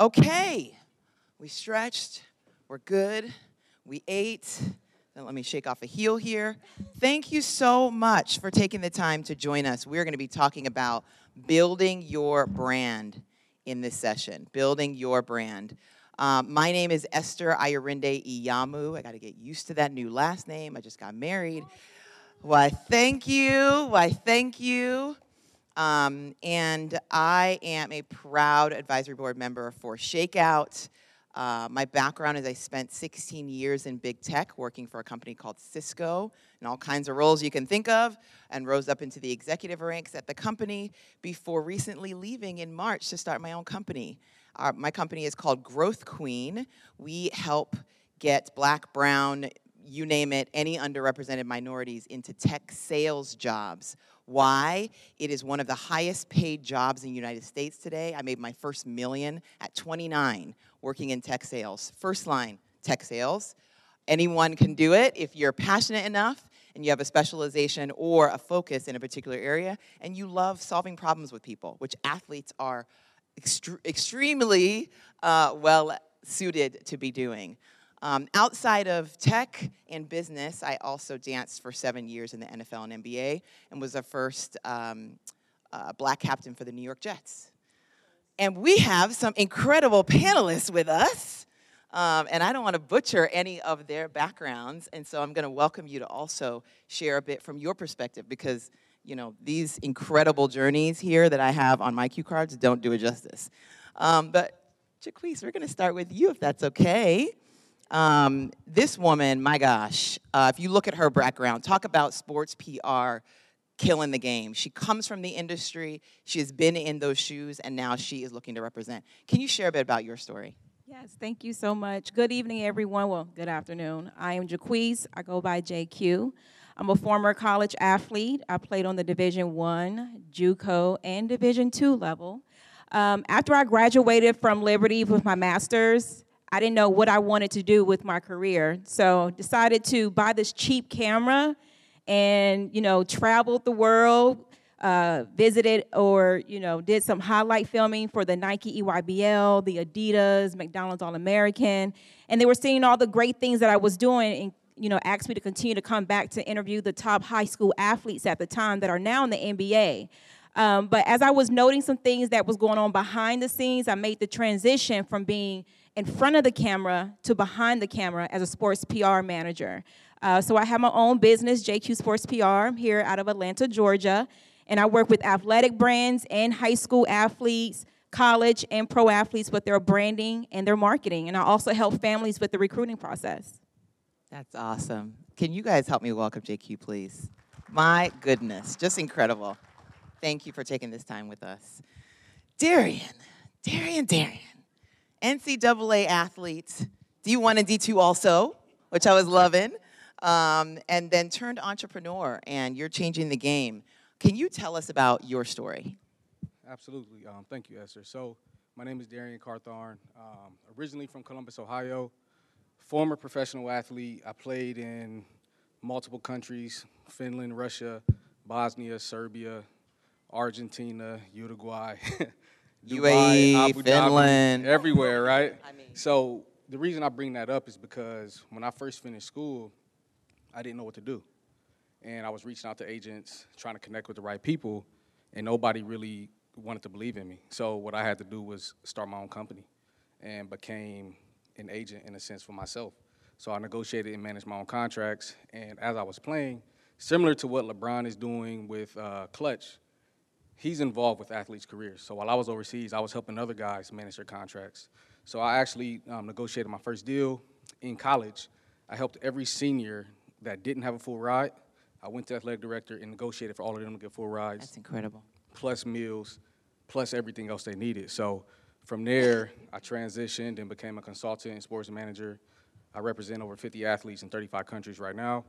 Okay, we stretched, we're good, we ate. Then let me shake off a heel here. Thank you so much for taking the time to join us. We're going to be talking about building your brand in this session, building your brand. Um, my name is Esther Ayarinde Iyamu. I got to get used to that new last name. I just got married. Why, thank you. Why, thank you. Um, and I am a proud advisory board member for Shakeout. Uh, my background is I spent 16 years in big tech working for a company called Cisco in all kinds of roles you can think of, and rose up into the executive ranks at the company before recently leaving in March to start my own company. Uh, my company is called Growth Queen. We help get black, brown, you name it, any underrepresented minorities into tech sales jobs why? It is one of the highest paid jobs in the United States today. I made my first million at 29 working in tech sales. First line, tech sales. Anyone can do it if you're passionate enough and you have a specialization or a focus in a particular area and you love solving problems with people, which athletes are extre- extremely uh, well suited to be doing. Um, outside of tech and business, I also danced for seven years in the NFL and NBA and was the first um, uh, black captain for the New York Jets. And we have some incredible panelists with us. Um, and I don't want to butcher any of their backgrounds. And so I'm going to welcome you to also share a bit from your perspective because, you know, these incredible journeys here that I have on my cue cards don't do it justice. Um, but, Jaquise, we're going to start with you if that's okay. Um, this woman, my gosh, uh, if you look at her background, talk about sports PR killing the game. She comes from the industry, she has been in those shoes, and now she is looking to represent. Can you share a bit about your story? Yes, thank you so much. Good evening, everyone. Well, good afternoon. I am Jaquise. I go by JQ. I'm a former college athlete. I played on the Division One, JUCO, and Division Two level. Um, after I graduated from Liberty with my master's, I didn't know what I wanted to do with my career. So decided to buy this cheap camera and, you know, traveled the world, uh, visited or, you know, did some highlight filming for the Nike EYBL, the Adidas, McDonald's All-American. And they were seeing all the great things that I was doing and, you know, asked me to continue to come back to interview the top high school athletes at the time that are now in the NBA. Um, but as I was noting some things that was going on behind the scenes, I made the transition from being – in front of the camera to behind the camera as a sports PR manager. Uh, so I have my own business, JQ Sports PR, here out of Atlanta, Georgia, and I work with athletic brands and high school athletes, college and pro athletes with their branding and their marketing. And I also help families with the recruiting process. That's awesome. Can you guys help me welcome JQ, please? My goodness, just incredible. Thank you for taking this time with us. Darian, Darian, Darian. NCAA athletes, D1 and D2 also, which I was loving, um, and then turned entrepreneur, and you're changing the game. Can you tell us about your story? Absolutely. Um, thank you, Esther. So, my name is Darian Cartharn, um, originally from Columbus, Ohio, former professional athlete. I played in multiple countries Finland, Russia, Bosnia, Serbia, Argentina, Uruguay. Dubai, UAE, Abu Finland, Dhabi, everywhere, right? I mean, so the reason I bring that up is because when I first finished school, I didn't know what to do, and I was reaching out to agents, trying to connect with the right people, and nobody really wanted to believe in me. So what I had to do was start my own company, and became an agent in a sense for myself. So I negotiated and managed my own contracts, and as I was playing, similar to what LeBron is doing with uh, Klutch he's involved with athletes' careers. So while I was overseas, I was helping other guys manage their contracts. So I actually um, negotiated my first deal in college. I helped every senior that didn't have a full ride. I went to athletic director and negotiated for all of them to get full rides. That's incredible. Plus meals, plus everything else they needed. So from there, I transitioned and became a consultant and sports manager. I represent over 50 athletes in 35 countries right now.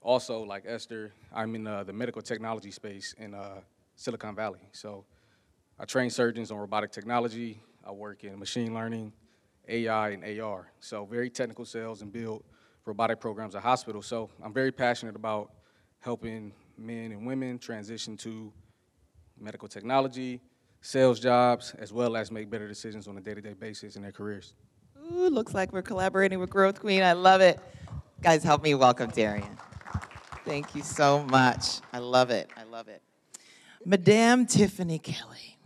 Also, like Esther, I'm in uh, the medical technology space and uh, Silicon Valley. So I train surgeons on robotic technology. I work in machine learning, AI, and AR. So very technical sales and build robotic programs at hospitals. So I'm very passionate about helping men and women transition to medical technology, sales jobs, as well as make better decisions on a day-to-day basis in their careers. Ooh, looks like we're collaborating with Growth Queen. I love it. Guys, help me welcome Darian. Thank you so much. I love it. I love it. Madame Tiffany Kelly,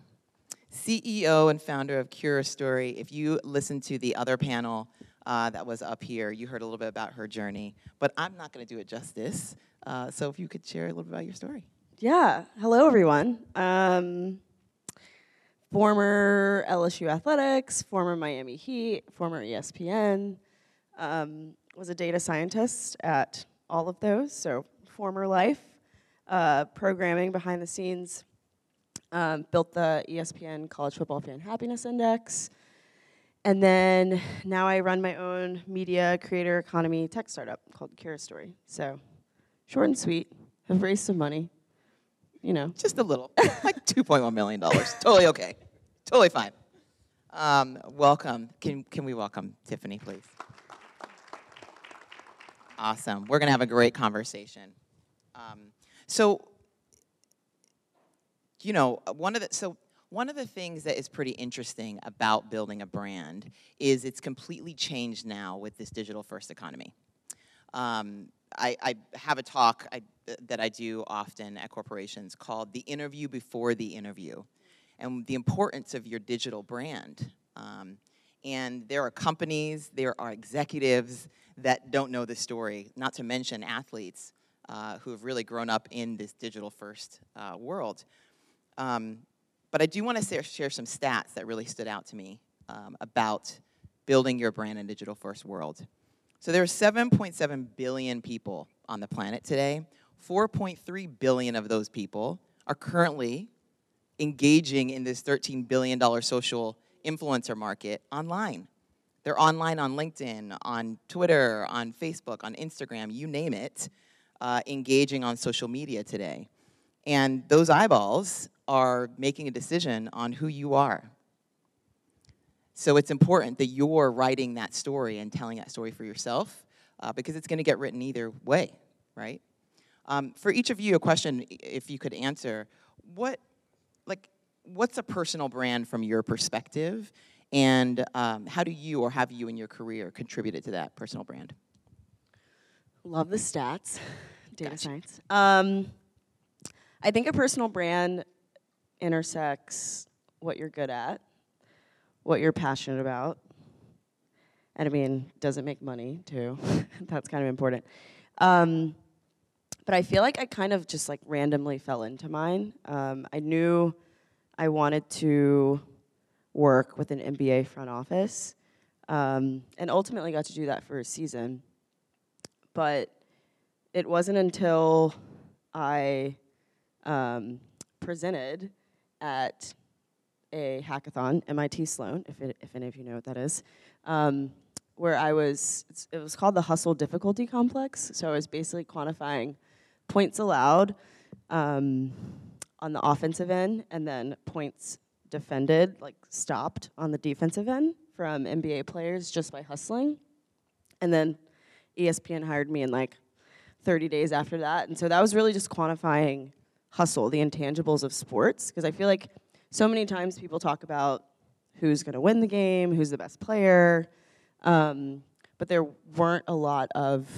CEO and founder of Curastory. If you listened to the other panel uh, that was up here, you heard a little bit about her journey, but I'm not going to do it justice. Uh, so if you could share a little bit about your story. Yeah. Hello, everyone. Um, former LSU Athletics, former Miami Heat, former ESPN. Um, was a data scientist at all of those, so former life. Uh, programming behind the scenes. Um, built the ESPN College Football Fan Happiness Index. And then now I run my own media creator economy tech startup called Curastory. So short and sweet. Have raised some money. You know. Just a little, like $2.1 million. totally okay. Totally fine. Um, welcome. Can, can we welcome Tiffany, please? Awesome. We're going to have a great conversation. Um, so, you know, one of the so one of the things that is pretty interesting about building a brand is it's completely changed now with this digital first economy. Um, I, I, have a talk I, that I do often at corporations called the interview before the interview, and the importance of your digital brand. Um, and there are companies, there are executives that don't know the story, not to mention athletes uh, who have really grown up in this digital first uh, world. Um, but I do want to share some stats that really stood out to me um, about building your brand in digital first world. So there are 7.7 billion people on the planet today. 4.3 billion of those people are currently engaging in this $13 billion social influencer market online. They're online on LinkedIn, on Twitter, on Facebook, on Instagram, you name it, uh, engaging on social media today. And those eyeballs are making a decision on who you are. So it's important that you're writing that story and telling that story for yourself uh, because it's going to get written either way, right? Um, for each of you, a question, if you could answer, what, like, what's a personal brand from your perspective? And um, how do you or have you in your career contributed to that personal brand? Love the stats, data Gotcha. science. Um, I think a personal brand intersects what you're good at, what you're passionate about, and I mean, does it make money too? That's kind of important. Um, but I feel like I kind of just like randomly fell into mine. Um, I knew I wanted to work with an NBA front office, um, and ultimately got to do that for a season. But it wasn't until I um, presented at a hackathon, MIT Sloan, if, it, if any of you know what that is, um, where I was, it was called the Hustle Difficulty Complex. So I was basically quantifying points allowed um, on the offensive end and then points defended, like stopped on the defensive end from NBA players just by hustling. And then ESPN hired me in like 30 days after that. And so that was really just quantifying hustle, the intangibles of sports. Because I feel like so many times people talk about who's going to win the game, who's the best player, um, but there weren't a lot of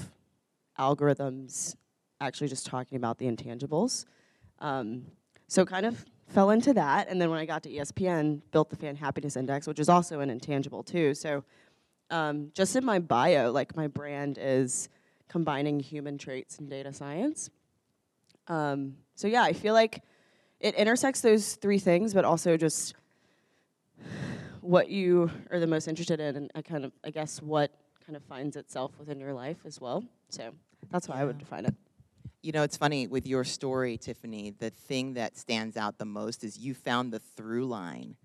algorithms actually just talking about the intangibles. Um, so kind of fell into that, and then when I got to ESPN, built the Fan Happiness Index, which is also an intangible too. So um, just in my bio, like my brand is combining human traits and data science. Um, so yeah, I feel like it intersects those three things, but also just what you are the most interested in, and I kind of, I guess, what kind of finds itself within your life as well. So that's how I would define it. You know, it's funny with your story, Tiffany, the thing that stands out the most is you found the through line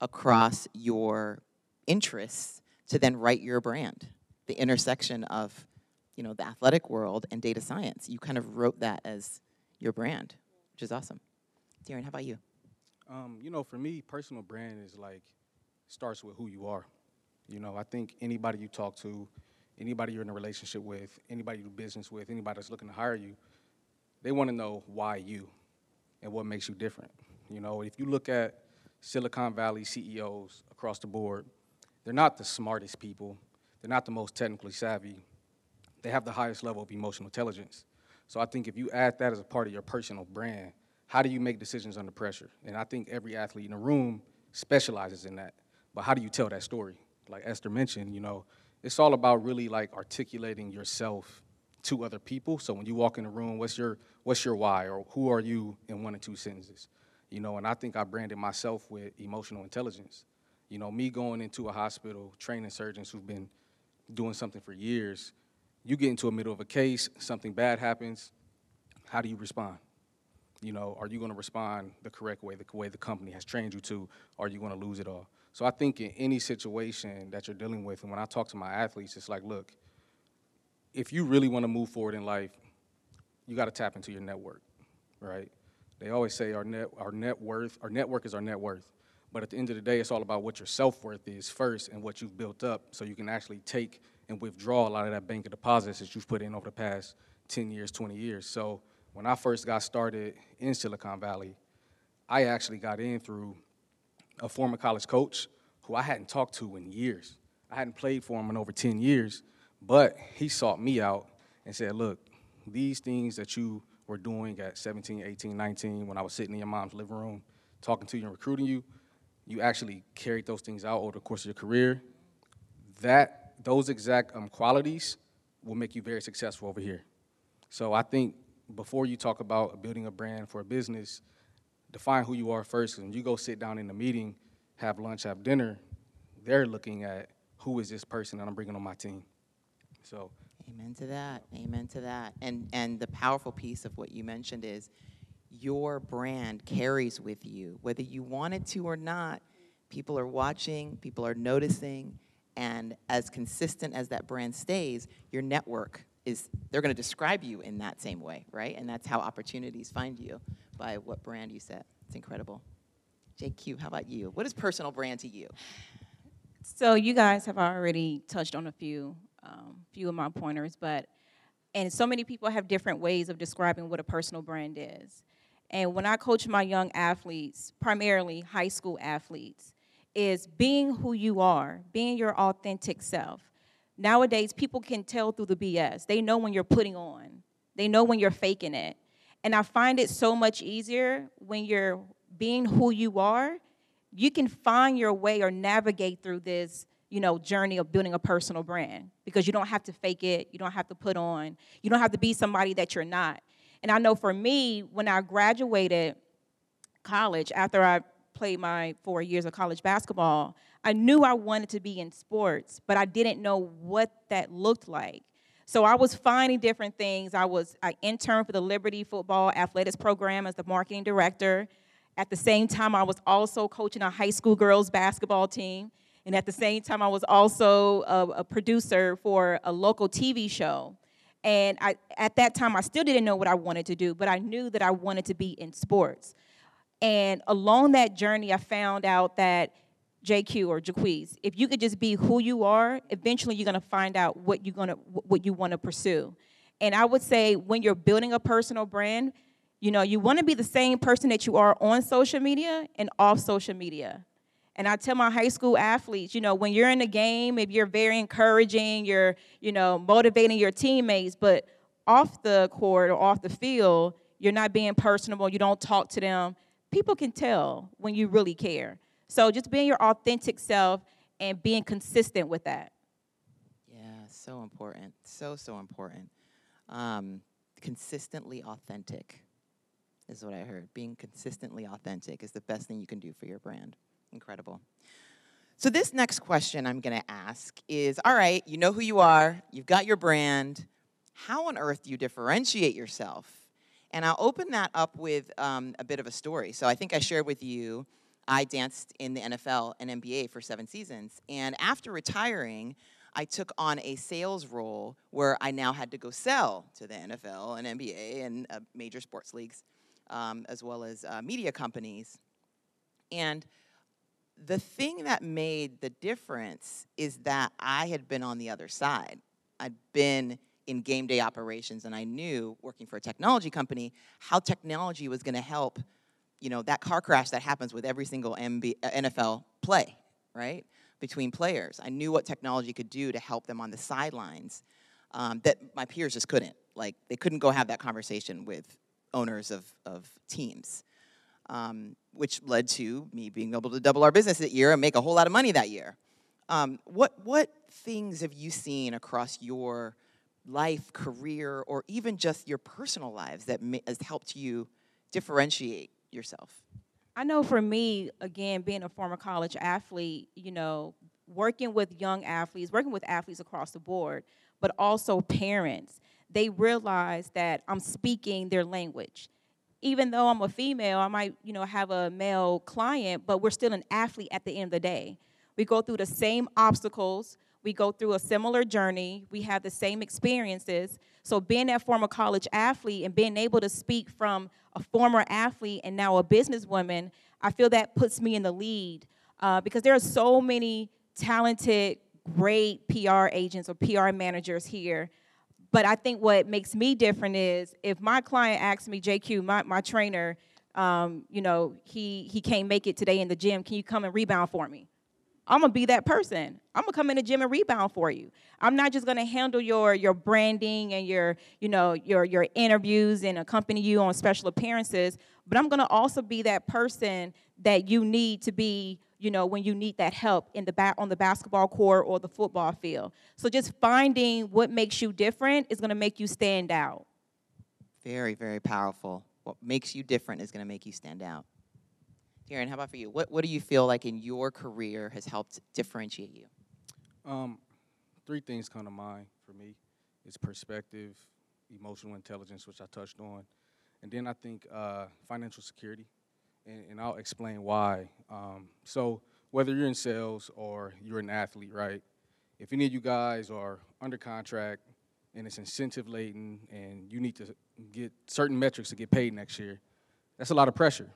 across your interests to then write your brand, the intersection of, you know, the athletic world and data science. You kind of wrote that as your brand, which is awesome. Darian, how about you? Um, you know, for me, personal brand is like starts with who you are. You know, I think anybody you talk to, anybody you're in a relationship with, anybody you do business with, anybody that's looking to hire you, they want to know why you and what makes you different. You know, if you look at Silicon Valley CEOs across the board, they're not the smartest people, they're not the most technically savvy, they have the highest level of emotional intelligence. So I think if you add that as a part of your personal brand, how do you make decisions under pressure? And I think every athlete in the room specializes in that. But how do you tell that story? Like Esther mentioned, you know, it's all about really like articulating yourself to other people. So when you walk in the room, what's your what's your why or who are you in one or two sentences? You know, and I think I branded myself with emotional intelligence. You know, me going into a hospital, training surgeons who've been doing something for years, you get into the middle of a case, something bad happens, how do you respond? You know, are you going to respond the correct way, the way the company has trained you to, or are you going to lose it all? So I think in any situation that you're dealing with, and when I talk to my athletes, it's like, look, if you really want to move forward in life, you got to tap into your network, right? They always say our net, our net worth, our network is our net worth. But at the end of the day, it's all about what your self worth is first and what you've built up so you can actually take and withdraw a lot of that bank of deposits that you've put in over the past 10 years, 20 years. So when I first got started in Silicon Valley, I actually got in through a former college coach who I hadn't talked to in years. I hadn't played for him in over 10 years, but he sought me out and said, Look, these things that you were doing at 17, 18, 19, when I was sitting in your mom's living room talking to you and recruiting you, you actually carried those things out over the course of your career. That, those exact um, qualities will make you very successful over here. So I think before you talk about building a brand for a business, define who you are first. When you go sit down in a meeting, have lunch, have dinner, they're looking at who is this person that I'm bringing on my team. So. Amen to that. Amen to that. And and the powerful piece of what you mentioned is your brand carries with you, whether you want it to or not. People are watching. People are noticing. And as consistent as that brand stays, your network is they're going to describe you in that same way, right? And that's how opportunities find you by what brand you set. It's incredible. JQ, how about you? What is personal brand to you? So you guys have already touched on a few, um, few of my pointers, but and so many people have different ways of describing what a personal brand is. And when I coach my young athletes, primarily high school athletes, is being who you are, being your authentic self. Nowadays, people can tell through the BS. They know when you're putting on. They know when you're faking it. And I find it so much easier when you're being who you are, you can find your way or navigate through this, you know, journey of building a personal brand because you don't have to fake it, you don't have to put on, you don't have to be somebody that you're not. And I know for me, when I graduated college after I played my four years of college basketball, I knew I wanted to be in sports, but I didn't know what that looked like. So I was finding different things. I was I interned for the Liberty Football Athletics Program as the marketing director. At the same time, I was also coaching a high school girls basketball team. And at the same time, I was also a, a producer for a local TV show. And I, at that time, I still didn't know what I wanted to do, but I knew that I wanted to be in sports. And along that journey, I found out that JQ or Jaquez, if you could just be who you are, eventually you're gonna find out what you're gonna what you want to pursue. And I would say when you're building a personal brand, you know, you want to be the same person that you are on social media and off social media. And I tell my high school athletes, you know, when you're in the game, if you're very encouraging, you're, you know, motivating your teammates, but off the court or off the field, you're not being personable, you don't talk to them, people can tell when you really care. So just being your authentic self and being consistent with that. Yeah, so important. So, so important. Um, consistently authentic is what I heard. Being consistently authentic is the best thing you can do for your brand. Incredible. So, this next question I'm going to ask is all right, you know who you are, you've got your brand. How on earth do you differentiate yourself? And I'll open that up with um, a bit of a story. So, I think I shared with you I danced in the NFL and NBA for seven seasons. And after retiring, I took on a sales role where I now had to go sell to the NFL and NBA and uh, major sports leagues, um, as well as uh, media companies. And the thing that made the difference is that I had been on the other side. I'd been in game day operations, and I knew working for a technology company how technology was going to help you know, that car crash that happens with every single MB, uh, NFL play, right? Between players. I knew what technology could do to help them on the sidelines um, that my peers just couldn't. Like, they couldn't go have that conversation with owners of, of teams, um, which led to me being able to double our business that year and make a whole lot of money that year. Um, what, what things have you seen across your life, career, or even just your personal lives that has helped you differentiate yourself? I know for me, again, being a former college athlete, you know, working with young athletes, working with athletes across the board, but also parents, they realize that I'm speaking their language. Even though I'm a female, I might, you know, have a male client, but we're still an athlete at the end of the day. We go through the same obstacles, we go through a similar journey, we have the same experiences. So being that former college athlete and being able to speak from a former athlete and now a businesswoman, I feel that puts me in the lead uh, because there are so many talented, great PR agents or PR managers here. But I think what makes me different is if my client asks me, JQ, my, my trainer, um, you know, he, he can't make it today in the gym, can you come and rebound for me? I'm gonna be that person. I'm gonna come in the gym and rebound for you. I'm not just gonna handle your your branding and your you know your your interviews and accompany you on special appearances, but I'm gonna also be that person that you need to be you know when you need that help in the back on the basketball court or the football field. So just finding what makes you different is gonna make you stand out. Very, very powerful. What makes you different is to make you stand out. Darian, how about for you? What, what do you feel like in your career has helped differentiate you? Um, three things come to mind for me. It's perspective, emotional intelligence, which I touched on, and then I think uh, financial security, and, and, I'll explain why. Um, so whether you're in sales or you're an athlete, right? If any of you guys are under contract and it's incentive laden and you need to get certain metrics to get paid next year, that's a lot of pressure.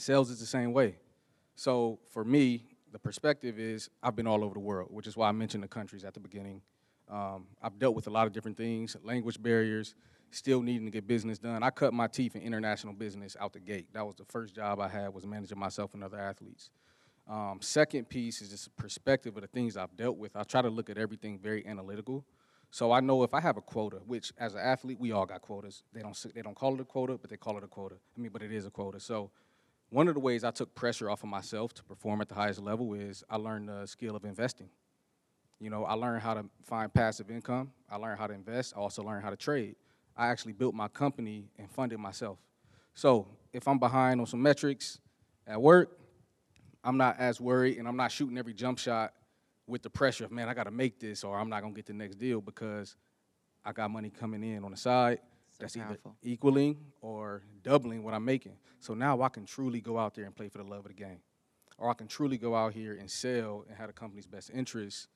Sales is the same way. So for me, the perspective is I've been all over the world, which is why I mentioned the countries at the beginning. Um, I've dealt with a lot of different things, language barriers, still needing to get business done. I cut my teeth in international business out the gate. That was the first job I had was managing myself and other athletes. Um, second piece is just perspective of the things I've dealt with. I try to look at everything very analytical. So I know if I have a quota, which as an athlete we all got quotas. They don't they don't call it a quota, but they call it a quota. I mean, but it is a quota. So one of the ways I took pressure off of myself to perform at the highest level is I learned the skill of investing. You know, I learned how to find passive income. I learned how to invest. I also learned how to trade. I actually built my company and funded myself. So if I'm behind on some metrics at work, I'm not as worried and I'm not shooting every jump shot with the pressure of, man, I got to make this or I'm not going to get the next deal because I got money coming in on the side that's either equaling or doubling what I'm making. So now I can truly go out there and play for the love of the game. Or I can truly go out here and sell and have the company's best interests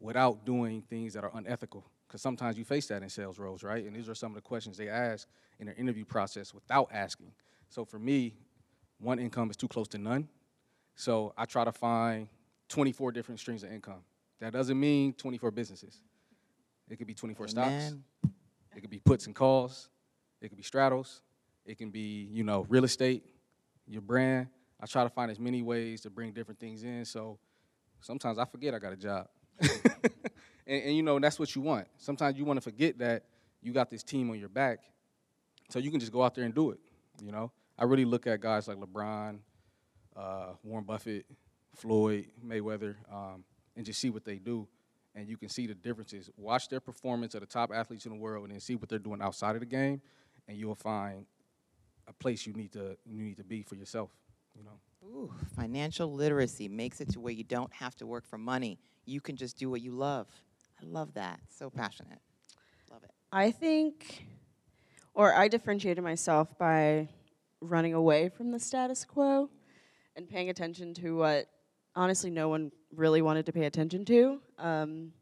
without doing things that are unethical. Because sometimes you face that in sales roles, right? And these are some of the questions they ask in their interview process without asking. So for me, one income is too close to none. So I try to find 24 different streams of income. That doesn't mean 24 businesses. It could be 24 stocks. It could be puts and calls. It could be straddles. It can be, you know, real estate, your brand. I try to find as many ways to bring different things in. So sometimes I forget I got a job. and, and, you know, that's what you want. Sometimes you want to forget that you got this team on your back so you can just go out there and do it, you know? I really look at guys like LeBron, uh, Warren Buffett, Floyd, Mayweather, um, and just see what they do and you can see the differences. Watch their performance of the top athletes in the world, and then see what they're doing outside of the game, and you'll find a place you need to you need to be for yourself. You know. Ooh, financial literacy makes it to where you don't have to work for money. You can just do what you love. I love that. So passionate. Love it. I think, or I differentiated myself by running away from the status quo and paying attention to what honestly no one really wanted to pay attention to. Um,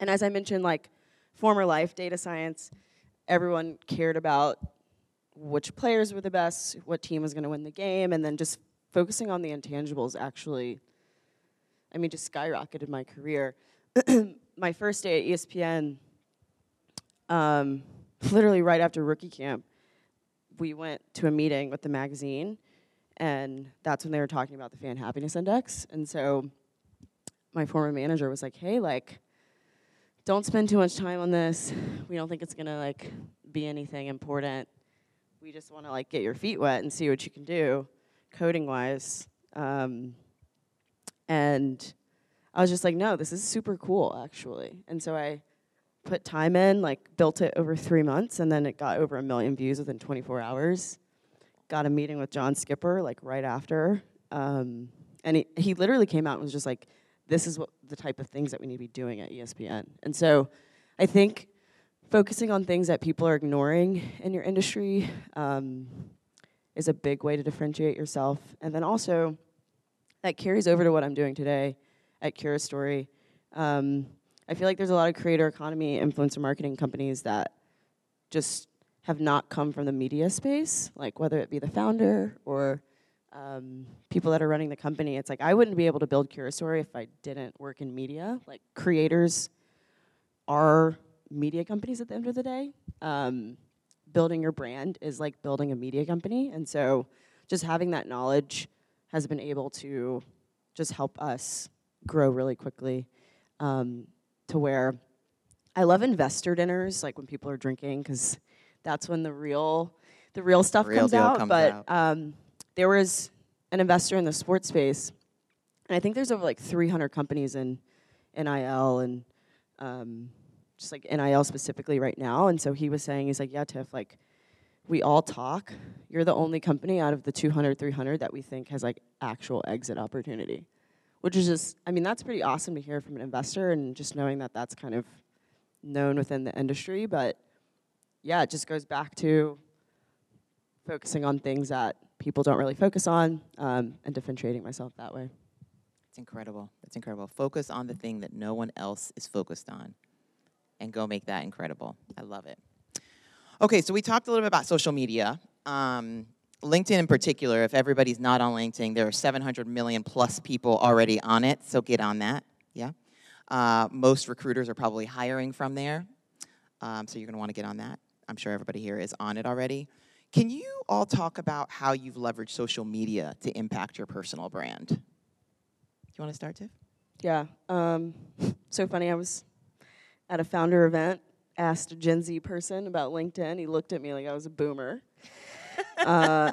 and as I mentioned, like former life, data science, everyone cared about which players were the best, what team was going to win the game, and then just focusing on the intangibles actually, I mean, just skyrocketed my career. my first day at ESPN, um, literally right after rookie camp, we went to a meeting with the magazine, and that's when they were talking about the fan happiness index. And so my former manager was like, "Hey, like, don't spend too much time on this. We don't think it's gonna like be anything important. We just want to like get your feet wet and see what you can do, coding wise." Um, and I was just like, "No, this is super cool, actually." And so I put time in, like built it over three months, and then it got over a million views within 24 hours. Got a meeting with John Skipper like right after, um, and he, he literally came out and was just like, "This is what the type of things that we need to be doing at ESPN." And so, I think focusing on things that people are ignoring in your industry um, is a big way to differentiate yourself, and then also that carries over to what I'm doing today at Curastory. Um, I feel like there's a lot of creator economy, influencer marketing companies that just have not come from the media space, like whether it be the founder or um, people that are running the company. It's like I wouldn't be able to build Cura if I didn't work in media. Like creators are media companies at the end of the day. Um, building your brand is like building a media company, and so just having that knowledge has been able to just help us grow really quickly. Um, to where I love investor dinners, like when people are drinking, because that's when the real the real stuff Real comes out. comes but out. Um, there was an investor in the sports space, and I think there's over like 300 companies in NIL and um, just like NIL specifically right now. And so he was saying, he's like, yeah, Tiff, like we all talk. You're the only company out of the 200, 300 that we think has like actual exit opportunity which is just, I mean, that's pretty awesome to hear from an investor and just knowing that that's kind of known within the industry. But yeah, it just goes back to focusing on things that people don't really focus on um, and differentiating myself that way. It's incredible. It's incredible. Focus on the thing that no one else is focused on and go make that incredible. I love it. Okay, so we talked a little bit about social media. Um, LinkedIn in particular, if everybody's not on LinkedIn, there are 700 million plus people already on it, so get on that. Yeah. Uh, most recruiters are probably hiring from there, um, so you're going to want to get on that. I'm sure everybody here is on it already. Can you all talk about how you've leveraged social media to impact your personal brand? Do you want to start, Tiff? Yeah. Um, so funny. I was at a founder event, asked a Gen Z person about LinkedIn. He looked at me like I was a boomer. uh,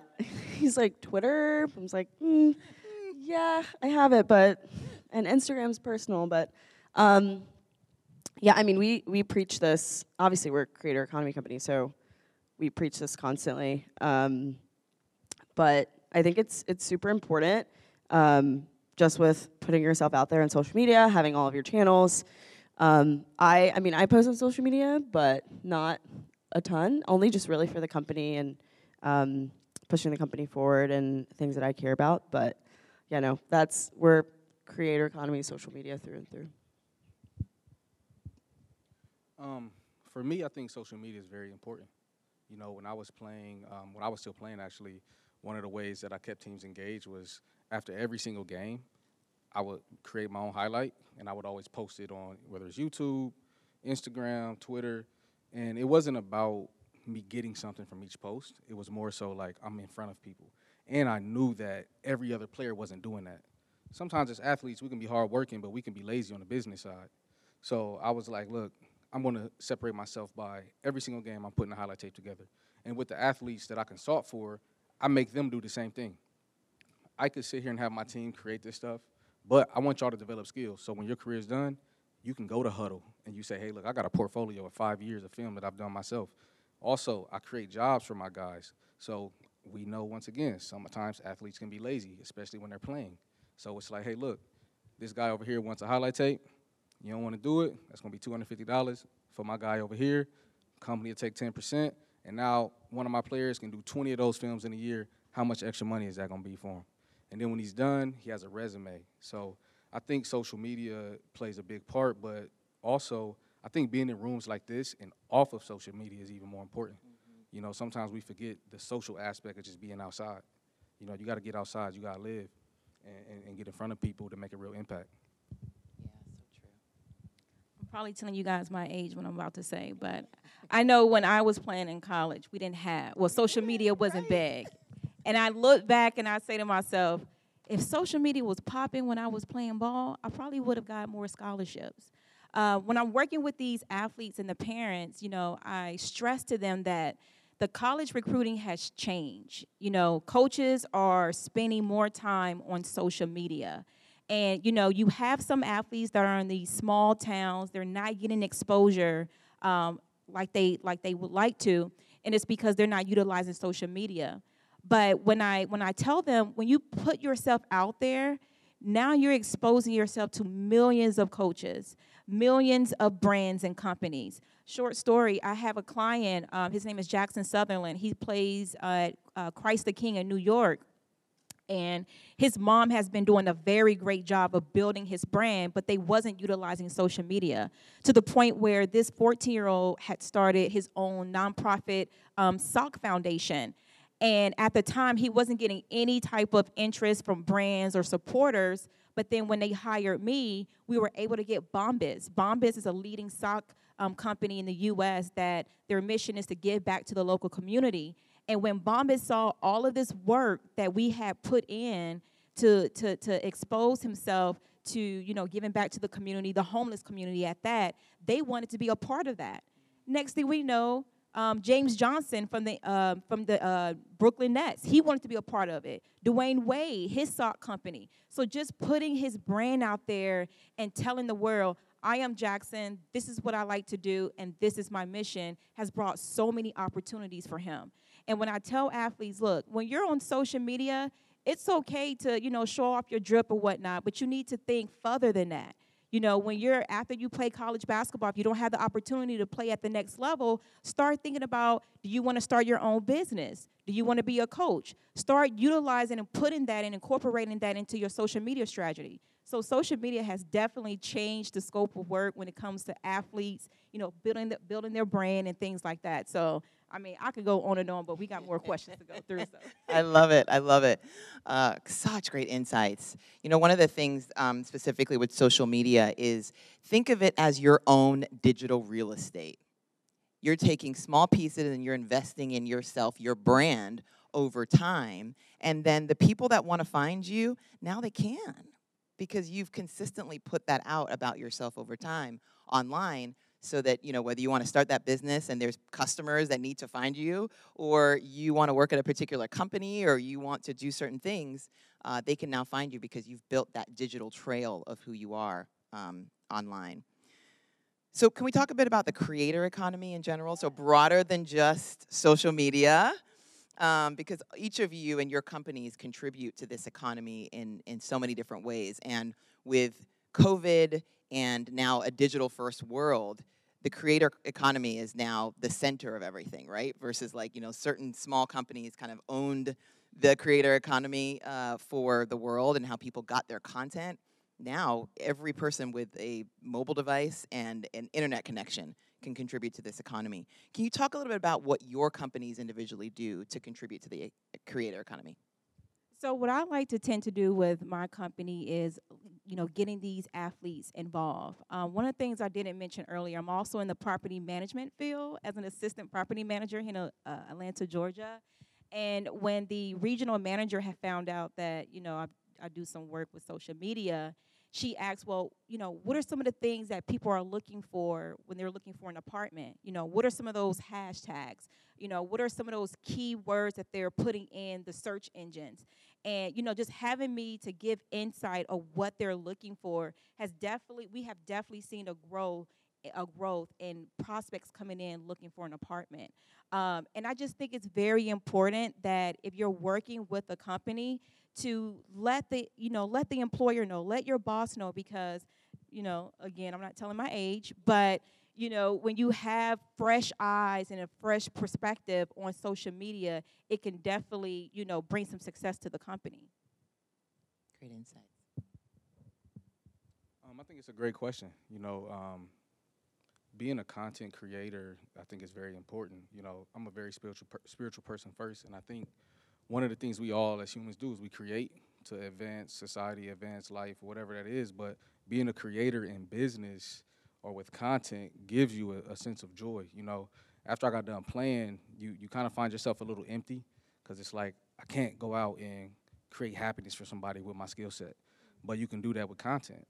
he's like, Twitter? I was like, mm, yeah, I have it, but, and Instagram's personal, but, um, yeah, I mean, we, we preach this. Obviously, we're a creator economy company, so we preach this constantly. Um, but I think it's it's super important, um, just with putting yourself out there on social media, having all of your channels. Um, I I mean, I post on social media, but not a ton. Only just really for the company and um, pushing the company forward and things that I care about. But yeah, no, that's we're creator economy, social media through and through. Um, for me, I think social media is very important. You know, when I was playing, um, when I was still playing, actually, one of the ways that I kept teams engaged was after every single game, I would create my own highlight, and I would always post it on whether it's YouTube, Instagram, Twitter, and it wasn't about me getting something from each post. It was more so like I'm in front of people, and I knew that every other player wasn't doing that. Sometimes as athletes, we can be hardworking, but we can be lazy on the business side. So I was like, look, I'm going to separate myself by every single game I'm putting a highlight tape together. And with the athletes that I consult for, I make them do the same thing. I could sit here and have my team create this stuff, but I want y'all to develop skills. So when your career is done, you can go to Hudl and you say, hey, look, I got a portfolio of five years of film that I've done myself. Also, I create jobs for my guys. So we know, once again, sometimes athletes can be lazy, especially when they're playing. So it's like, hey, look, this guy over here wants a highlight tape. You don't want to do it. That's going to be $250 for my guy over here. Company will take 10%. And now one of my players can do 20 of those films in a year. How much extra money is that going to be for him? And then when he's done, he has a resume. So I think social media plays a big part, but also I think being in rooms like this and off of social media is even more important. Mm-hmm. You know, sometimes we forget the social aspect of just being outside. You know, you got to get outside, you got to live and, and, and get in front of people to make a real impact. Yeah, so true. probably telling you guys my age when I'm about to say, but I know when I was playing in college, we didn't have, well, social media wasn't big. And I look back and I say to myself, if social media was popping when I was playing ball, I probably would have got more scholarships. Uh, when I'm working with these athletes and the parents, you know, I stress to them that the college recruiting has changed. You know, coaches are spending more time on social media. And, you know, you have some athletes that are in these small towns, they're not getting exposure um, like, they, like they would like to, and it's because they're not utilizing social media. But when I, when I tell them, when you put yourself out there, now you're exposing yourself to millions of coaches, millions of brands and companies. Short story I have a client, um, his name is Jackson Sutherland. He plays at uh, Christ the King in New York. And his mom has been doing a very great job of building his brand, but they wasn't utilizing social media to the point where this 14 year old had started his own nonprofit um, sock foundation and at the time, he wasn't getting any type of interest from brands or supporters. But then when they hired me, we were able to get Bombas. Bombas is a leading sock um, company in the US that their mission is to give back to the local community. And when Bombas saw all of this work that we had put in to, to, to expose himself to, you know, giving back to the community, the homeless community at that, they wanted to be a part of that. Next thing we know, um, James Johnson from the uh, from the uh, Brooklyn Nets. He wanted to be a part of it. Dwyane Wade, his sock company. So just putting his brand out there and telling the world, I am Jackson. This is what I like to do, and this is my mission. Has brought so many opportunities for him. And when I tell athletes, look, when you're on social media, it's okay to you know show off your drip or whatnot, but you need to think further than that. You know, when you're after you play college basketball, if you don't have the opportunity to play at the next level, start thinking about do you want to start your own business? Do you want to be a coach? Start utilizing and putting that and incorporating that into your social media strategy. So social media has definitely changed the scope of work when it comes to athletes, you know, building the, building their brand and things like that. So I mean, I could go on and on, but we got more questions to go through. So. I love it. I love it. Uh, such great insights. You know, one of the things um, specifically with social media is think of it as your own digital real estate. You're taking small pieces and you're investing in yourself, your brand over time. And then the people that want to find you, now they can because you've consistently put that out about yourself over time online so that you know whether you want to start that business and there's customers that need to find you or you want to work at a particular company or you want to do certain things uh, they can now find you because you've built that digital trail of who you are um, online. So can we talk a bit about the creator economy in general? So broader than just social media um, because each of you and your companies contribute to this economy in, in so many different ways. And with covid and now a digital first world, the creator economy is now the center of everything, right? Versus like, you know, certain small companies kind of owned the creator economy uh, for the world and how people got their content. Now, every person with a mobile device and an internet connection can contribute to this economy. Can you talk a little bit about what your companies individually do to contribute to the uh, creator economy? So what I like to tend to do with my company is, you know, getting these athletes involved. Um, one of the things I didn't mention earlier, I'm also in the property management field as an assistant property manager in uh, Atlanta, Georgia. And when the regional manager had found out that, you know, I, I do some work with social media, she asked, well, you know, what are some of the things that people are looking for when they're looking for an apartment? You know, what are some of those hashtags? You know, what are some of those key words that they're putting in the search engines? and you know just having me to give insight of what they're looking for has definitely we have definitely seen a growth a growth in prospects coming in looking for an apartment um, and i just think it's very important that if you're working with a company to let the you know let the employer know let your boss know because you know again i'm not telling my age but you know, when you have fresh eyes and a fresh perspective on social media, it can definitely, you know, bring some success to the company. Great insight. Um, I think it's a great question. You know, um, being a content creator, I think is very important. You know, I'm a very spiritual per- spiritual person first, and I think one of the things we all as humans do is we create to advance society, advance life, whatever that is. But being a creator in business or with content gives you a, a sense of joy. You know, after I got done playing, you you kind of find yourself a little empty because it's like I can't go out and create happiness for somebody with my skill set, but you can do that with content,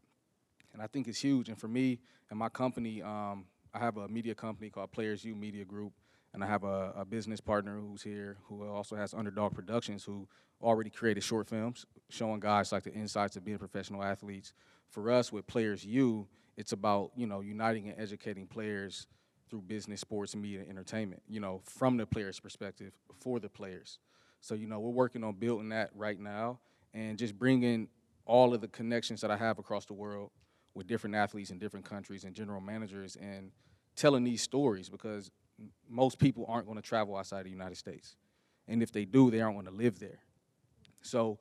and I think it's huge. And for me and my company, um, I have a media company called Players U Media Group, and I have a, a business partner who's here who also has Underdog Productions, who already created short films showing guys like the insights of being professional athletes. For us, with Players U, it's about you know uniting and educating players through business, sports, and media entertainment. You know, from the players' perspective for the players. So you know, we're working on building that right now and just bringing all of the connections that I have across the world with different athletes in different countries and general managers and telling these stories because most people aren't going to travel outside the United States. And if they do, they aren't going to live there. So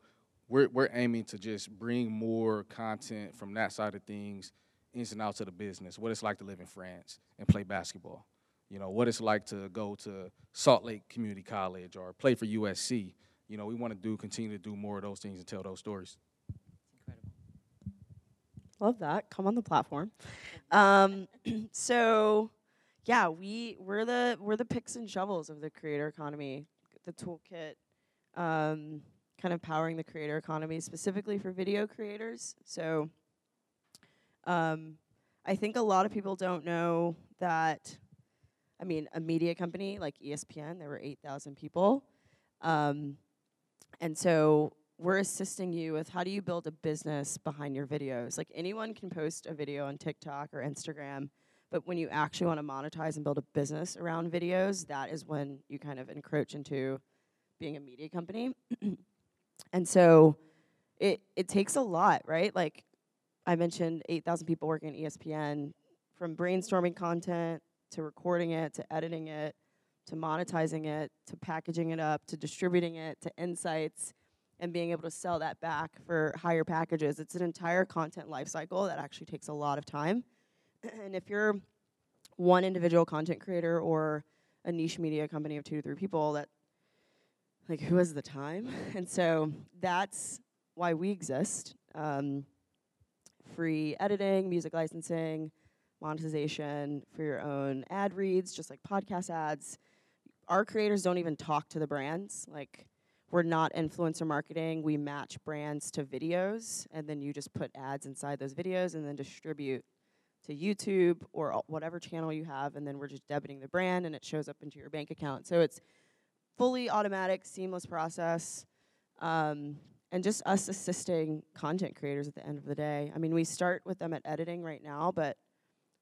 we're, we're aiming to just bring more content from that side of things ins and outs of the business, what it's like to live in France and play basketball. You know, what it's like to go to Salt Lake Community College or play for USC. You know, we want to do continue to do more of those things and tell those stories. Incredible Love that. Come on the platform. Um, so, yeah, we we're the we're the picks and shovels of the creator economy, the toolkit, um, kind of powering the creator economy specifically for video creators. So, um, I think a lot of people don't know that. I mean, a media company like ESPN, there were eight thousand people, um, and so we're assisting you with how do you build a business behind your videos. Like anyone can post a video on TikTok or Instagram, but when you actually want to monetize and build a business around videos, that is when you kind of encroach into being a media company. and so it it takes a lot, right? Like I mentioned 8,000 people working at ESPN from brainstorming content to recording it to editing it to monetizing it to packaging it up to distributing it to insights and being able to sell that back for higher packages. It's an entire content lifecycle that actually takes a lot of time. and if you're one individual content creator or a niche media company of two to three people, that like who has the time? and so that's why we exist. Um, free editing, music licensing, monetization for your own ad reads, just like podcast ads. Our creators don't even talk to the brands. Like we're not influencer marketing. We match brands to videos, and then you just put ads inside those videos and then distribute to YouTube or whatever channel you have, and then we're just debiting the brand and it shows up into your bank account. So it's fully automatic, seamless process, um, and just us assisting content creators at the end of the day. I mean, we start with them at editing right now, but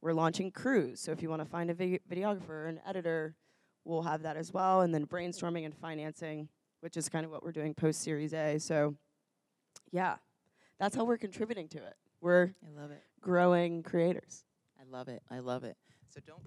we're launching crews. So if you want to find a videographer, an editor, we'll have that as well, and then brainstorming and financing which is kind of what we're doing post Series A. So, yeah, that's how we're contributing to it. We're I love it. growing creators. I love it. I love it. So don't.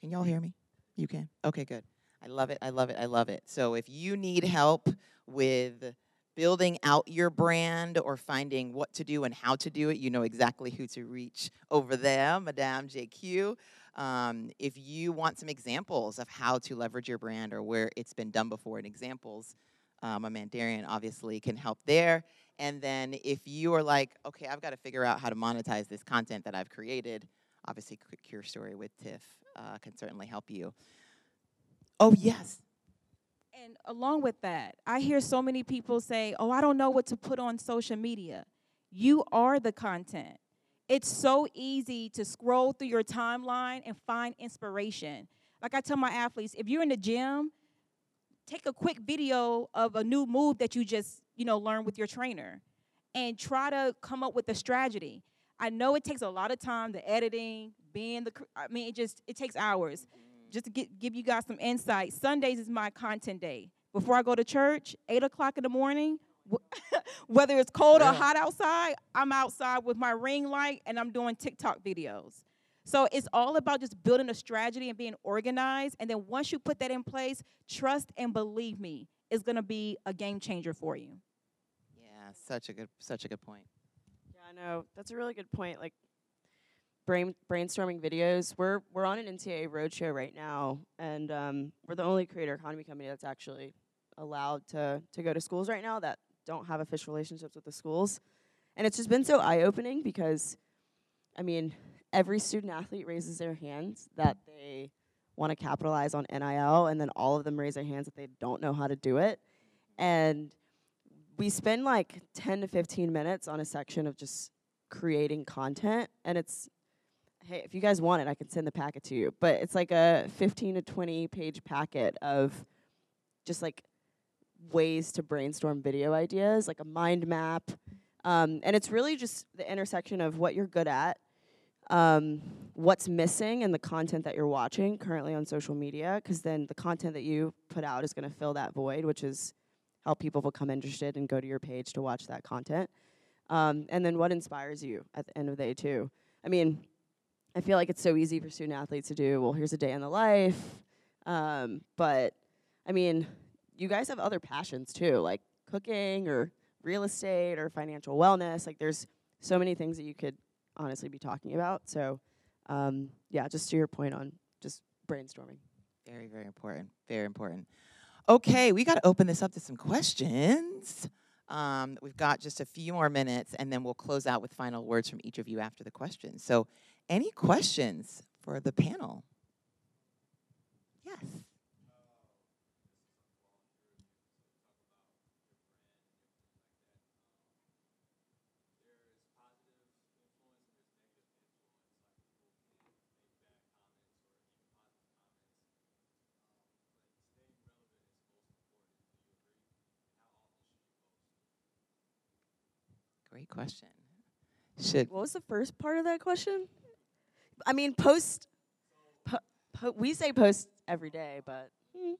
Can y'all hear me? You can. Okay, good. I love it. I love it. I love it. So if you need help with building out your brand or finding what to do and how to do it, you know exactly who to reach over there, Madame JQ. Um, if you want some examples of how to leverage your brand or where it's been done before and examples, um, my man Darian obviously can help there. And then if you are like, okay, I've got to figure out how to monetize this content that I've created, obviously Curastory with Tiff uh, can certainly help you. Oh, yes. And along with that, I hear so many people say, oh, I don't know what to put on social media. You are the content. It's so easy to scroll through your timeline and find inspiration. Like I tell my athletes, if you're in the gym, take a quick video of a new move that you just, you know, learn with your trainer and try to come up with a strategy. I know it takes a lot of time, the editing, being the I mean it just it takes hours. Just to get, give you guys some insight. Sundays is my content day. Before I go to church, eight o'clock in the morning, whether it's cold yeah. or hot outside, I'm outside with my ring light and I'm doing TikTok videos. So it's all about just building a strategy and being organized. And then once you put that in place, trust and believe me, it's gonna be a game changer for you. Such a good such a good point. Yeah, I know. That's a really good point. Like brain brainstorming videos. We're we're on an NCAA roadshow right now, and um, we're the only creator economy company that's actually allowed to to go to schools right now that don't have official relationships with the schools. And it's just been so eye opening because, I mean, every student athlete raises their hands that they want to capitalize on NIL, and then all of them raise their hands that they don't know how to do it. And we spend like 10 to 15 minutes on a section of just creating content, and it's hey, if you guys want it, I can send the packet to you. But it's like a 15 to 20 page packet of just like ways to brainstorm video ideas, like a mind map. Um, and it's really just the intersection of what you're good at, um, what's missing in the content that you're watching currently on social media, because then the content that you put out is going to fill that void, which is help people become interested and go to your page to watch that content. Um, and then what inspires you at the end of the day, too. I mean, I feel like it's so easy for student athletes to do, well, here's a day in the life. Um, but I mean, you guys have other passions too, like cooking or real estate or financial wellness. Like there's so many things that you could honestly be talking about. So um, yeah, just to your point on just brainstorming. Very, very important. Very important. Okay, we got to open this up to some questions. Um, we've got just a few more minutes, and then we'll close out with final words from each of you after the questions. So, any questions for the panel? Yes. Great question. Should What was the first part of that question? I mean, post. Po- po- we say post every day, but. hmm.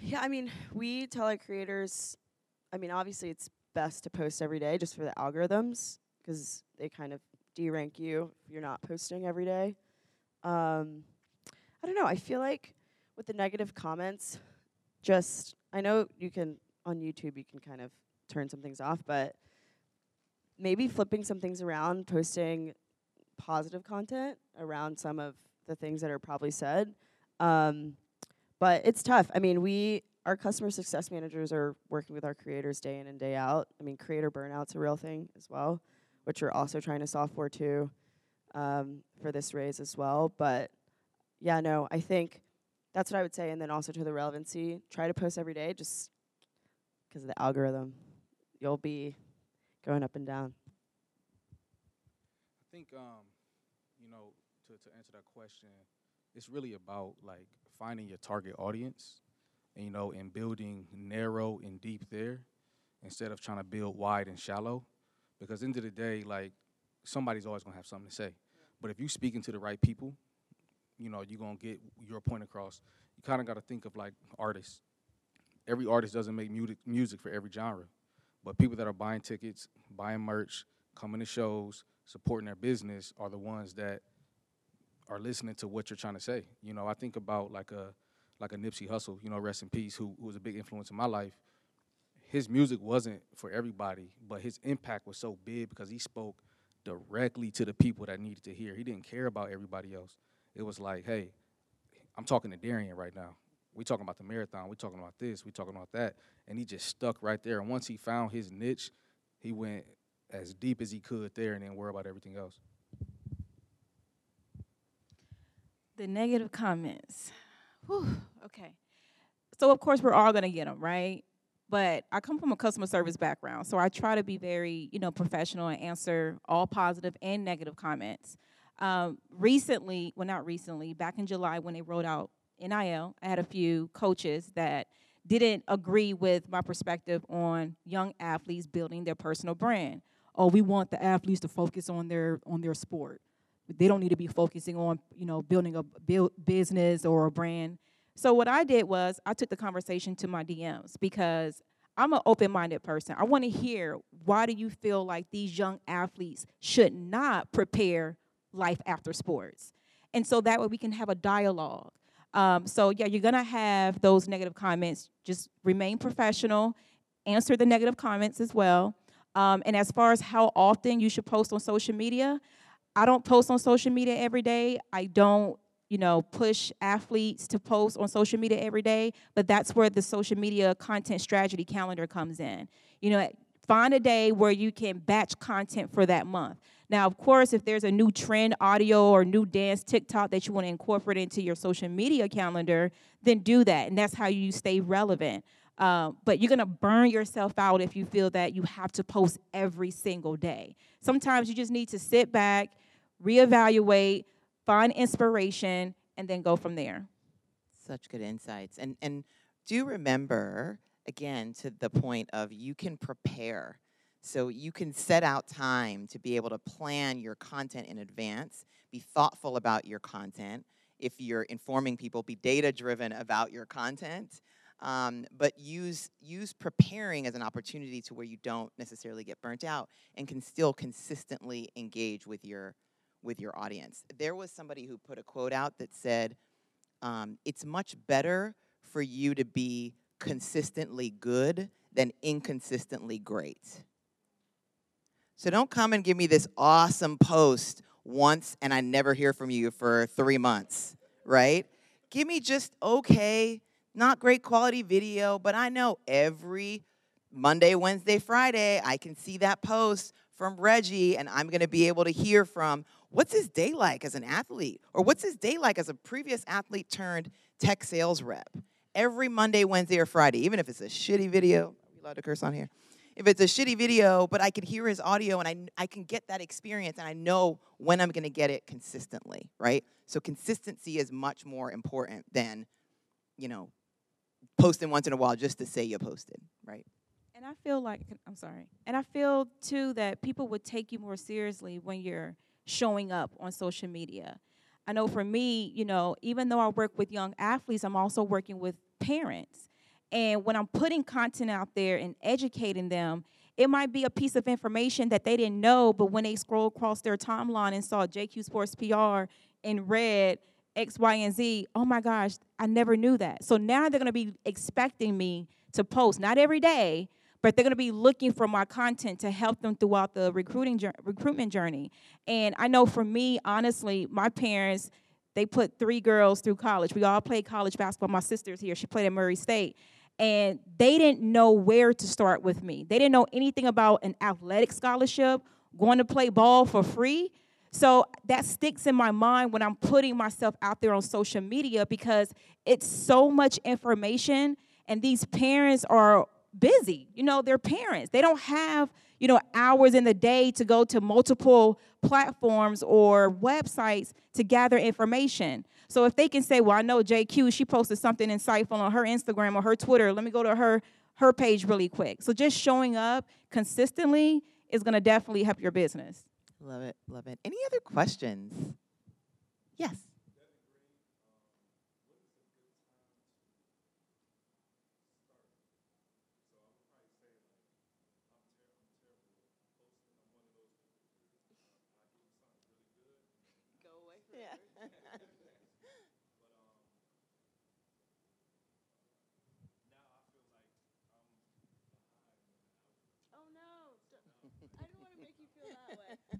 Yeah, I mean, we tell our creators, I mean, obviously it's best to post every day just for the algorithms because they kind of de-rank you if you're not posting every day. Um, I don't know. I feel like with the negative comments, just I know you can on YouTube you can kind of turn some things off, but maybe flipping some things around, posting positive content around some of the things that are probably said. Um, but it's tough. I mean, we our customer success managers are working with our creators day in and day out. I mean, creator burnout's a real thing as well, which we're also trying to solve for too um, for this raise as well. But yeah, no, I think that's what I would say. And then also to the relevancy, try to post every day just because of the algorithm. You'll be going up and down. I think, um, you know, to, to answer that question, it's really about like finding your target audience, you know, and building narrow and deep there, instead of trying to build wide and shallow, because end of the day, like somebody's always gonna have something to say. But if you're speaking to the right people, you know, you're gonna get your point across. You kind of got to think of like artists. Every artist doesn't make music music for every genre, but people that are buying tickets, buying merch, coming to shows, supporting their business are the ones that are listening to what you're trying to say. You know, I think about like a like a Nipsey Hussle, you know, rest in peace, who, who was a big influence in my life. His music wasn't for everybody, but his impact was so big because he spoke directly to the people that needed to hear. He didn't care about everybody else. It was like, hey, I'm talking to Darian right now. We talking about the marathon. We talking about this. We talking about that. And he just stuck right there. And once he found his niche, he went as deep as he could there, and then worry about everything else. The negative comments. Whew, okay. So, of course, we're all going to get them, right? But I come from a customer service background, so I try to be very, you know, professional and answer all positive and negative comments. Um, recently, well, not recently, back in July when they wrote out NIL, I had a few coaches that didn't agree with my perspective on young athletes building their personal brand. Oh, we want the athletes to focus on their on their sport. They don't need to be focusing on, you know, building a build business or a brand. So what I did was I took the conversation to my DMs because I'm an open-minded person. I want to hear why do you feel like these young athletes should not prepare life after sports, and so that way we can have a dialogue. Um, so yeah, you're gonna have those negative comments. Just remain professional, answer the negative comments as well. Um, and as far as how often you should post on social media, I don't post on social media every day. I don't, you know, push athletes to post on social media every day, but that's where the social media content strategy calendar comes in. You know, find a day where you can batch content for that month. Now, of course, if there's a new trend audio or new dance TikTok that you want to incorporate into your social media calendar, then do that. And that's how you stay relevant. Uh, but you're going to burn yourself out if you feel that you have to post every single day. Sometimes you just need to sit back, reevaluate, find inspiration, and then go from there. Such good insights. And and do remember again to the point of you can prepare. So you can set out time to be able to plan your content in advance, be thoughtful about your content. If you're informing people, be data driven about your content. Um, but use use preparing as an opportunity to where you don't necessarily get burnt out and can still consistently engage with your with your audience. There was somebody who put a quote out that said, um, "It's much better for you to be consistently good than inconsistently great." So don't come and give me this awesome post once and I never hear from you for three months, right? Give me just okay not great quality video, but I know every Monday, Wednesday, Friday, I can see that post from Reggie, and I'm gonna be able to hear from what's his day like as an athlete, or what's his day like as a previous athlete turned tech sales rep. Every Monday, Wednesday, or Friday, even if it's a shitty video, are we allowed to curse on here? If it's a shitty video, but I can hear his audio and I, I can get that experience and I know when I'm gonna get it consistently, right? So consistency is much more important than, you know, posting once in a while just to say you're posted, right? And I feel like I'm sorry. And I feel too that people would take you more seriously when you're showing up on social media. I know for me, you know, even though I work with young athletes, I'm also working with parents. And when I'm putting content out there and educating them, it might be a piece of information that they didn't know, but when they scroll across their timeline and saw JQ Sports PR in red, X, Y, and Z. Oh my gosh, I never knew that. So now they're going to be expecting me to post, not every day, but they're going to be looking for my content to help them throughout the recruiting recruitment journey. And I know for me, honestly, my parents they put three girls through college. We all played college basketball. My sister's here; she played at Murray State, and they didn't know where to start with me. They didn't know anything about an athletic scholarship, going to play ball for free. So that sticks in my mind when I'm putting myself out there on social media because it's so much information and these parents are busy. You know, they're parents. They don't have, you know, hours in the day to go to multiple platforms or websites to gather information. So if they can say, "Well, I know JQ, she posted something insightful on her Instagram or her Twitter. Let me go to her her page really quick." So just showing up consistently is going to definitely help your business. Love it, love it. Any other questions? Yes.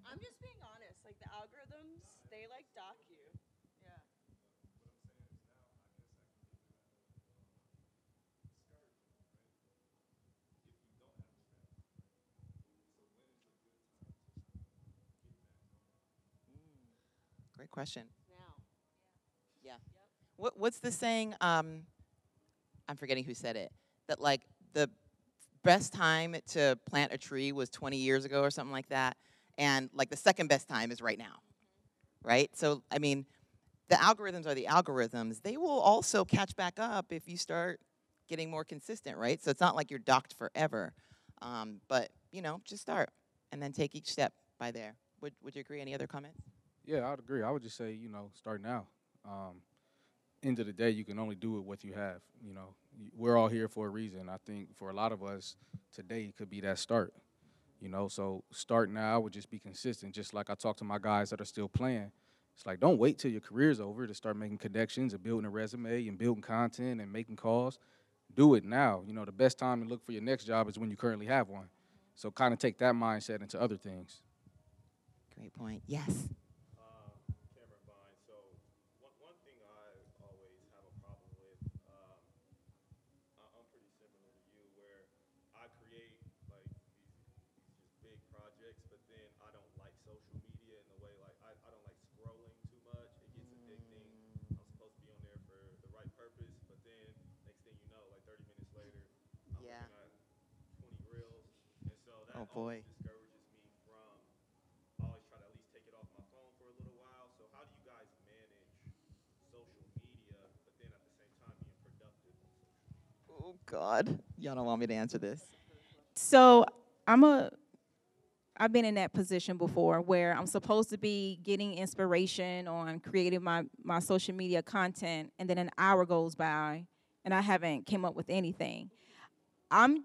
I'm just being honest. Like the algorithms, they like dock you. Yeah. Great question. Now. Yeah. Yep. What, what's the saying? Um, I'm forgetting who said it. That like the best time to plant a tree was 20 years ago or something like that and like the second best time is right now, right? So, I mean, the algorithms are the algorithms. They will also catch back up if you start getting more consistent, right? So it's not like you're docked forever, um, but you know, just start and then take each step by there. Would Would you agree? Any other comments? Yeah, I'd agree. I would just say, you know, start now. Um, end of the day, you can only do it what you have. You know, we're all here for a reason. I think for a lot of us, today could be that start. You know, so start now I would just be consistent. Just like I talk to my guys that are still playing. It's like don't wait till your career's over to start making connections and building a resume and building content and making calls. Do it now. You know, the best time to look for your next job is when you currently have one. So kind of take that mindset into other things. Great point. Yes. Uh, Cameron Vine. So one, one thing I always have a problem with, um, I- I'm pretty similar to you, where I create like these, these just big projects, but then I don't like social media in the way like I, I don't like scrolling too much. It gets addicting. I'm supposed to be on there for the right purpose, but then next thing you know, like 30 minutes later, I'm Yeah. looking at 20 reels, and so that Oh, boy. always discourages me from I always try to at least take it off my phone for a little while. So how do you guys manage social media, but then at the same time being productive on social? Oh God. Y'all don't want me to answer this. So I'm a I've been in that position before where I'm supposed to be getting inspiration on creating my, my social media content and then an hour goes by and I haven't came up with anything. I'm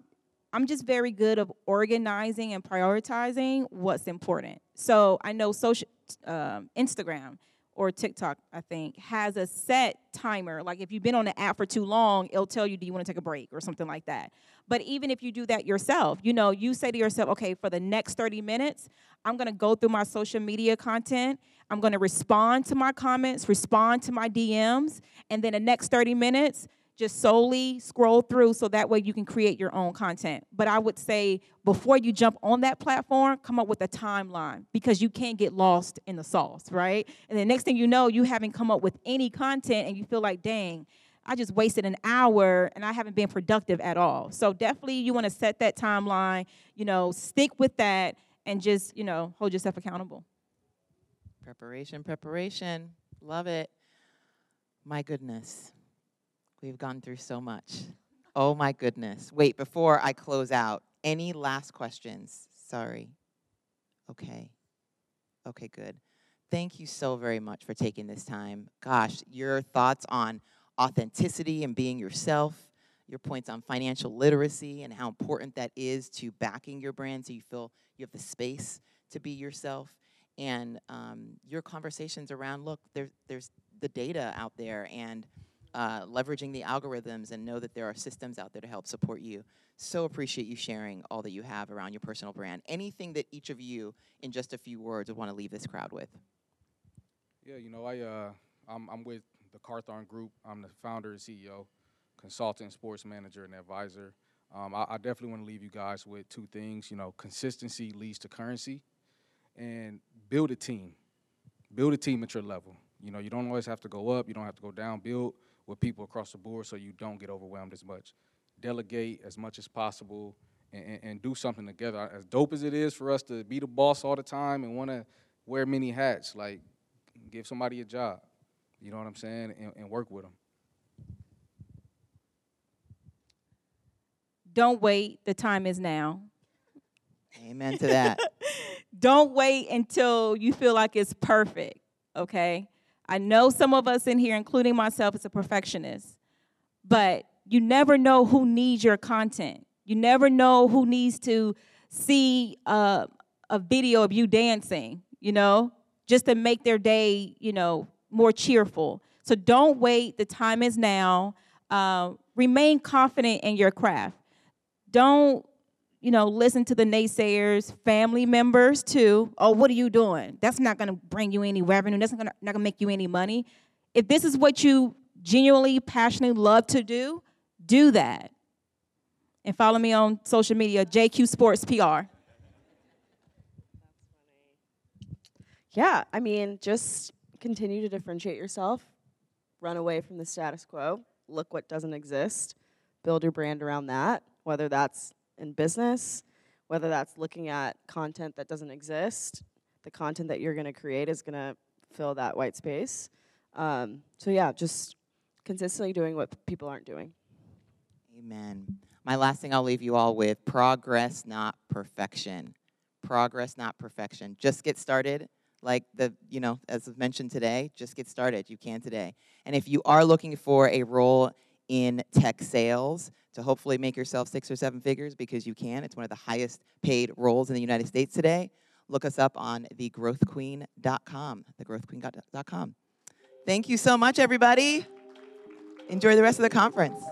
I'm just very good of organizing and prioritizing what's important. So I know social um, Instagram or TikTok, I think, has a set timer. Like if you've been on the app for too long, it'll tell you, do you want to take a break or something like that. But even if you do that yourself, you know, you say to yourself, okay, for the next 30 minutes, I'm going to go through my social media content. I'm going to respond to my comments, respond to my DMs, and then the next 30 minutes, just solely scroll through so that way you can create your own content. But I would say before you jump on that platform, come up with a timeline because you can't get lost in the sauce, right? And the next thing you know, you haven't come up with any content and you feel like, dang, I just wasted an hour and I haven't been productive at all. So definitely you want to set that timeline, you know, stick with that and just, you know, hold yourself accountable. Preparation, preparation. Love it. My goodness. We've gone through so much. Oh my goodness. Wait, before I close out, any last questions? Sorry. Okay. Okay, good. Thank you so very much for taking this time. Gosh, your thoughts on authenticity and being yourself, your points on financial literacy and how important that is to backing your brand so you feel you have the space to be yourself and um, your conversations around look there, there's the data out there and uh, leveraging the algorithms and know that there are systems out there to help support you so appreciate you sharing all that you have around your personal brand anything that each of you in just a few words would want to leave this crowd with Yeah, you know, I uh, I'm, I'm with the Cartharn Group. I'm the founder and CEO, consultant, sports manager, and advisor. Um, I, I definitely want to leave you guys with two things. You know, consistency leads to currency, and build a team. Build a team at your level. You know, you don't always have to go up. You don't have to go down. Build with people across the board so you don't get overwhelmed as much. Delegate as much as possible and, and, and do something together. As dope as it is for us to be the boss all the time and want to wear many hats, like give somebody a job. You know what I'm saying? And, and work with them. Don't wait, the time is now. amen to that Don't wait until you feel like it's perfect, okay? I know some of us in here, including myself, is a perfectionist, but you never know who needs your content. You never know who needs to see uh, a video of you dancing, you know, just to make their day, you know, more cheerful. So don't wait. The time is now. Uh, remain confident in your craft. Don't you know, listen to the naysayers, family members too. Oh, what are you doing? That's not going to bring you any revenue. That's not going to make you any money. If this is what you genuinely, passionately love to do, do that. And follow me on social media, JQ Sports PR. Yeah, I mean, just continue to differentiate yourself, run away from the status quo, look what doesn't exist, build your brand around that, whether that's in business, whether that's looking at content that doesn't exist. The content that you're going to create is going to fill that white space. Um, so, yeah, just consistently doing what people aren't doing. Amen. My last thing I'll leave you all with progress, not perfection. Progress, not perfection. Just get started. Like the, you know, as I've mentioned today, just get started. You can today. And if you are looking for a role in tech sales to hopefully make yourself six or seven figures because you can, it's one of the highest paid roles in the United States today. Look us up on thegrowthqueen.com. Thegrowthqueen.com. Thank you so much, everybody. Enjoy the rest of the conference.